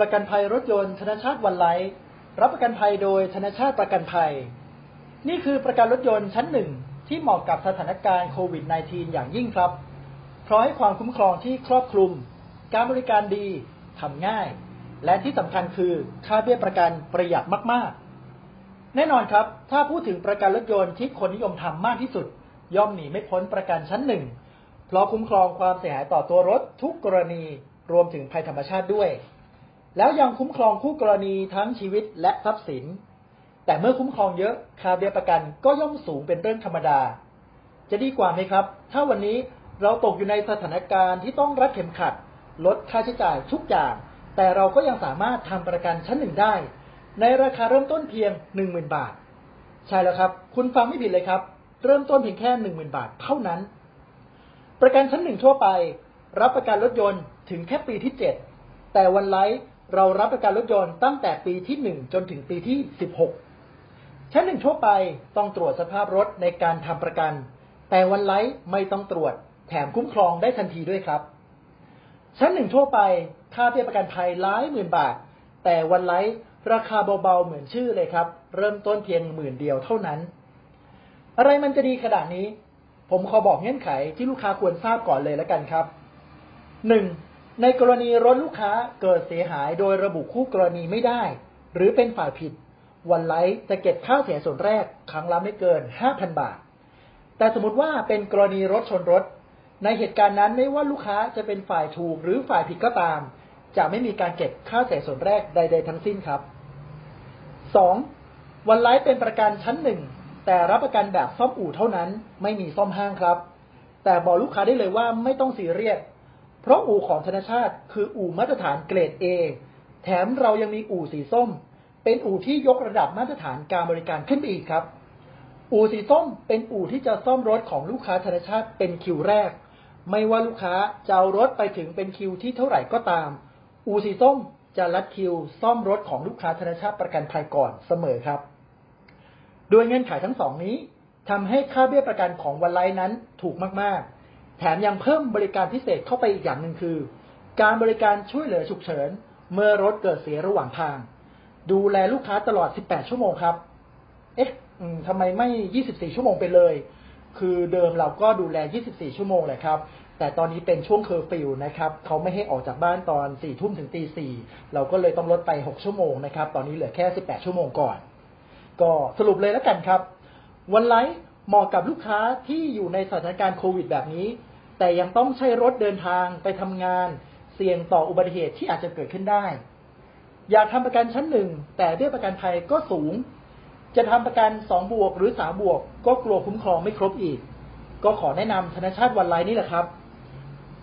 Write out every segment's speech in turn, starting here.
ประกันภัยรถยนต์ธนชาติวันไลท์รับประกันภัยโดยธนชาติประกันภัย นี่คือประกันรถยนต์ชั้นหนึ่งที่เหมาะกับสถานการณ์โควิด -19 อย่างยิ่งครับ เพราะให้ความคุ้มครองที่ครอบคลุม การบริการดีทำง่าย และที่สำคัญคือค่าเบี้ยประกันประหยัดมาก ๆ แน่นอนครับ ถ้าพูดถึงประกันรถยนต์ที่คนนิยมทำมากที่สุด ย่อมหนีไม่พ้นประกันชั้นหนึ่งเพราะคุ้มครองความเสียหายต่อตัวรถทุกกรณีรวมถึงภัยธรรมชาติด้วย แล้วยังคุ้มครองคู่กรณีทั้งชีวิตและทรัพย์สิน แต่เมื่อคุ้มครองเยอะค่าเบี้ยประกันก็ย่อมสูงเป็นเรื่องธรรมดา จะดีกว่าไหมครับ ถ้าวันนี้เราตกอยู่ในสถานการณ์ที่ต้องรัดเข็มขัด ลดค่าใช้จ่ายทุกอย่าง แต่เราก็ยังสามารถทำประกันชั้นหนึ่งได้ ในราคาเริ่มต้นเพียง 10,000 บาท ใช่แล้วครับ คุณฟังไม่ผิดเลยครับ เริ่มต้นเพียงแค่ 10,000 บาทเท่านั้น ประกันชั้นหนึ่งทั่วไป รับประกันรถยนต์ถึงแค่ปีที่ 7 แต่วันไลฟ์ เรารับประกันรถยนต์ตั้งแต่ปีที่1จนถึงปีที่16ชั้นหนึ่งทั่วไปต้องตรวจสภาพรถในการทำประกัน แต่วันไลฟ์ไม่ต้องตรวจ แถมคุ้มครองได้ทันทีด้วยครับ ชั้นหนึ่งทั่วไปค่าเบี้ยประกันภัยหลายหมื่นบาท แต่วันไลฟ์ราคาเบาๆเหมือนชื่อเลยครับ เริ่มต้นเพียงหมื่นเดียวเท่านั้น อะไรมันจะดีขนาดนี้ ผมขอบอกเงื่อนไขที่ลูกค้าควรทราบก่อนเลยแล้วกันครับหนึ่ง ในกรณีรถลูกค้าเกิดเสียหายโดยระบุคู่กรณีไม่ได้ หรือเป็นฝ่ายผิด วันไลฟ์จะเก็บค่าเสียส่วนแรกครั้งละไม่เกิน 5,000 บาท แต่สมมติว่าเป็นกรณีรถชนรถ ในเหตุการณ์นั้นไม่ว่าลูกค้าจะเป็นฝ่ายถูกหรือฝ่ายผิดก็ตาม จะไม่มีการเก็บค่าเสียส่วนแรกใด ๆ ทั้งสิ้นครับ 2. วันไลฟ์เป็นประกันชั้นหนึ่งแต่รับประกันแบบซ่อมอู่เท่านั้น ไม่มีซ่อมห้างครับ แต่บอกลูกค้าได้เลยว่าไม่ต้องซีเรียส เพราะอู่ของธนชาติคืออู่มาตรฐานเกรด A แถมเรายังมีอู่สีส้ม เป็นอู่ที่ยกระดับมาตรฐานการบริการขึ้นไปอีกครับ อู่สีส้มเป็นอู่ที่จะซ่อมรถของลูกค้าธนชาติเป็นคิวแรก ไม่ว่าลูกค้าจะเอารถไปถึงเป็นคิวที่เท่าไหร่ก็ตาม อู่สีส้มจะรัดคิวซ่อมรถของลูกค้าธนชาติประกันภัยก่อนเสมอครับ โดยเงื่อนไขทั้งสองนี้ทำให้ค่าเบี้ยประกันของวันไลน์นั้นถูกมากๆ แถมยังเพิ่มบริการพิเศษเข้าไปอีกอย่างหนึ่งคือ การบริการช่วยเหลือฉุกเฉิน เมื่อรถเกิดเสียระหว่างทาง ดูแลลูกค้าตลอด 18 ชั่วโมงครับ เอ๊ะทำไมไม่ 24 ชั่วโมงไปเลย คือเดิมเราก็ดูแล 24 ชั่วโมงแหละครับ แต่ตอนนี้เป็นช่วงเคอร์ฟิวนะครับ เขาไม่ให้ออกจากบ้านตอน 4 ทุ่มถึงตี 4 เราก็เลยต้องลดไป 6 ชั่วโมงนะครับ ตอนนี้เหลือแค่ 18 ชั่วโมงก่อน ก็สรุปเลยแล้วกันครับ One Lite เหมาะกับลูกค้าที่อยู่ในสถานการณ์โควิดแบบนี้ แต่ยังต้องใช้รถเดินทางไปทำงาน เสี่ยงต่ออุบัติเหตุที่อาจจะเกิดขึ้นได้ อยากทำประกันชั้นหนึ่งแต่เบี้ยประกันภัยก็สูง จะทำประกันสองบวกหรือสามบวก ก็กลัวคุ้มครองไม่ครบอีก ก็ขอแนะนำธนชาติวันไลน์นี่แหละครับ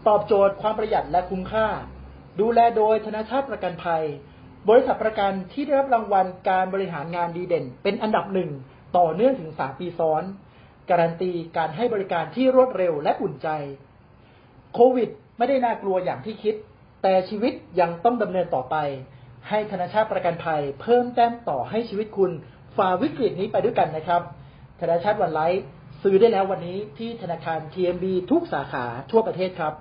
ตอบโจทย์ความประหยัดและคุ้มค่า ดูแลโดยธนชาติประกันภัย บริษัทประกันที่ได้รับรางวัลการบริหารงานดีเด่น เป็นอันดับหนึ่งต่อเนื่องถึงสามปีซ้อนการันตีการให้บริการที่รวดเร็วและอุ่นใจ โควิดไม่ได้น่ากลัวอย่างที่คิด แต่ชีวิตยังต้องดำเนินต่อไป ให้ธนาชาติประกันภัย เพิ่มแต้มต่อให้ชีวิตคุณฝ่าวิกฤตนี้ไปด้วยกันนะครับ ธนาชาติวันไลฟ์ซื้อได้แล้ววันนี้ที่ธนาคาร TMB ทุกสาขาทั่วประเทศครับ